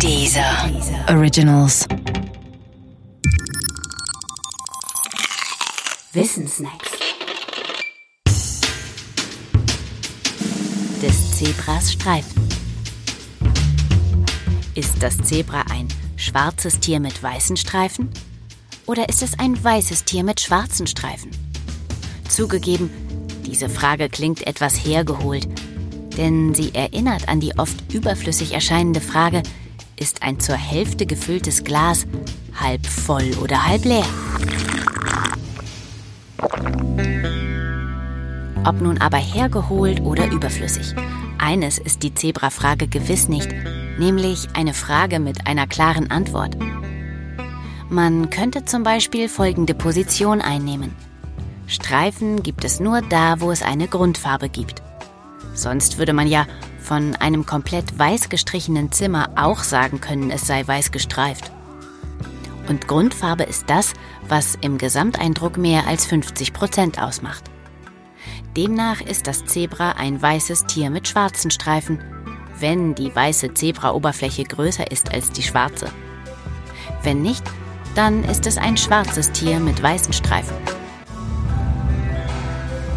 Dieser Originals. Wissensnacks. Des Zebras Streifen. Ist das Zebra ein schwarzes Tier mit weißen Streifen? Oder ist es ein weißes Tier mit schwarzen Streifen? Zugegeben, diese Frage klingt etwas hergeholt, denn sie erinnert an die oft überflüssig erscheinende Frage, ist ein zur Hälfte gefülltes Glas halb voll oder halb leer? Ob nun aber hergeholt oder überflüssig. Eines ist die Zebra-Frage gewiss nicht, nämlich eine Frage mit einer klaren Antwort. Man könnte zum Beispiel folgende Position einnehmen. Streifen gibt es nur da, wo es eine Grundfarbe gibt. Sonst würde man ja von einem komplett weiß gestrichenen Zimmer auch sagen können, es sei weiß gestreift. Und Grundfarbe ist das, was im Gesamteindruck mehr als 50 Prozent ausmacht. Demnach ist das Zebra ein weißes Tier mit schwarzen Streifen, wenn die weiße Zebraoberfläche größer ist als die schwarze. Wenn nicht, dann ist es ein schwarzes Tier mit weißen Streifen.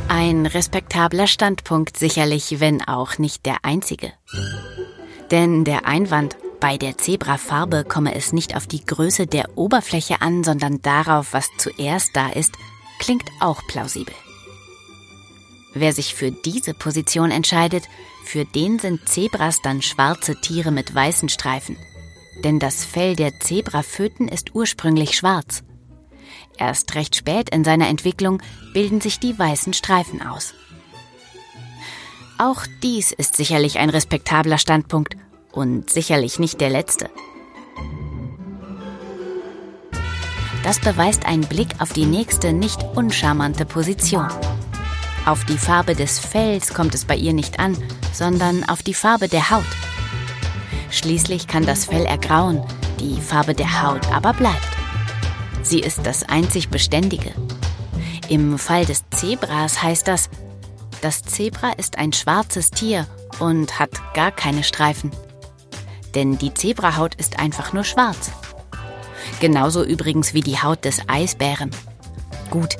Ein respektabler Standpunkt sicherlich, wenn auch nicht der einzige. Denn der Einwand, bei der Zebrafarbe komme es nicht auf die Größe der Oberfläche an, sondern darauf, was zuerst da ist, klingt auch plausibel. Wer sich für diese Position entscheidet, für den sind Zebras dann schwarze Tiere mit weißen Streifen. Denn das Fell der Zebraföten ist ursprünglich schwarz. Erst recht spät in seiner Entwicklung bilden sich die weißen Streifen aus. Auch dies ist sicherlich ein respektabler Standpunkt und sicherlich nicht der letzte. Das beweist ein Blick auf die nächste nicht uncharmante Position. Auf die Farbe des Fells kommt es bei ihr nicht an, sondern auf die Farbe der Haut. Schließlich kann das Fell ergrauen, die Farbe der Haut aber bleibt. Sie ist das einzig Beständige. Im Fall des Zebras heißt das, das Zebra ist ein schwarzes Tier und hat gar keine Streifen. Denn die Zebrahaut ist einfach nur schwarz. Genauso übrigens wie die Haut des Eisbären. Gut,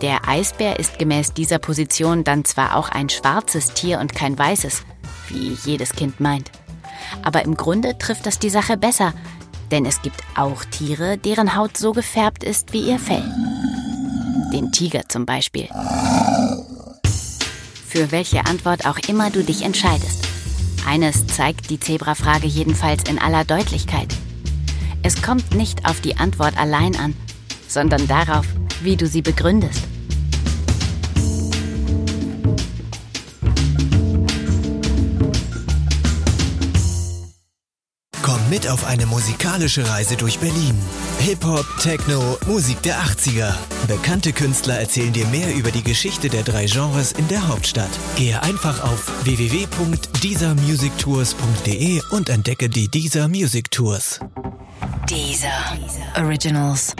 der Eisbär ist gemäß dieser Position dann zwar auch ein schwarzes Tier und kein weißes, wie jedes Kind meint. Aber im Grunde trifft das die Sache besser, denn es gibt auch Tiere, deren Haut so gefärbt ist wie ihr Fell. Den Tiger zum Beispiel. Für welche Antwort auch immer du dich entscheidest. Eines zeigt die Zebrafrage jedenfalls in aller Deutlichkeit. Es kommt nicht auf die Antwort allein an, sondern darauf, wie du sie begründest. Mit auf eine musikalische Reise durch Berlin. Hip-Hop, Techno, Musik der 80er. Bekannte Künstler erzählen dir mehr über die Geschichte der drei Genres in der Hauptstadt. Gehe einfach auf www.diesermusictours.de und entdecke die Dieser Music Tours. Dieser Originals.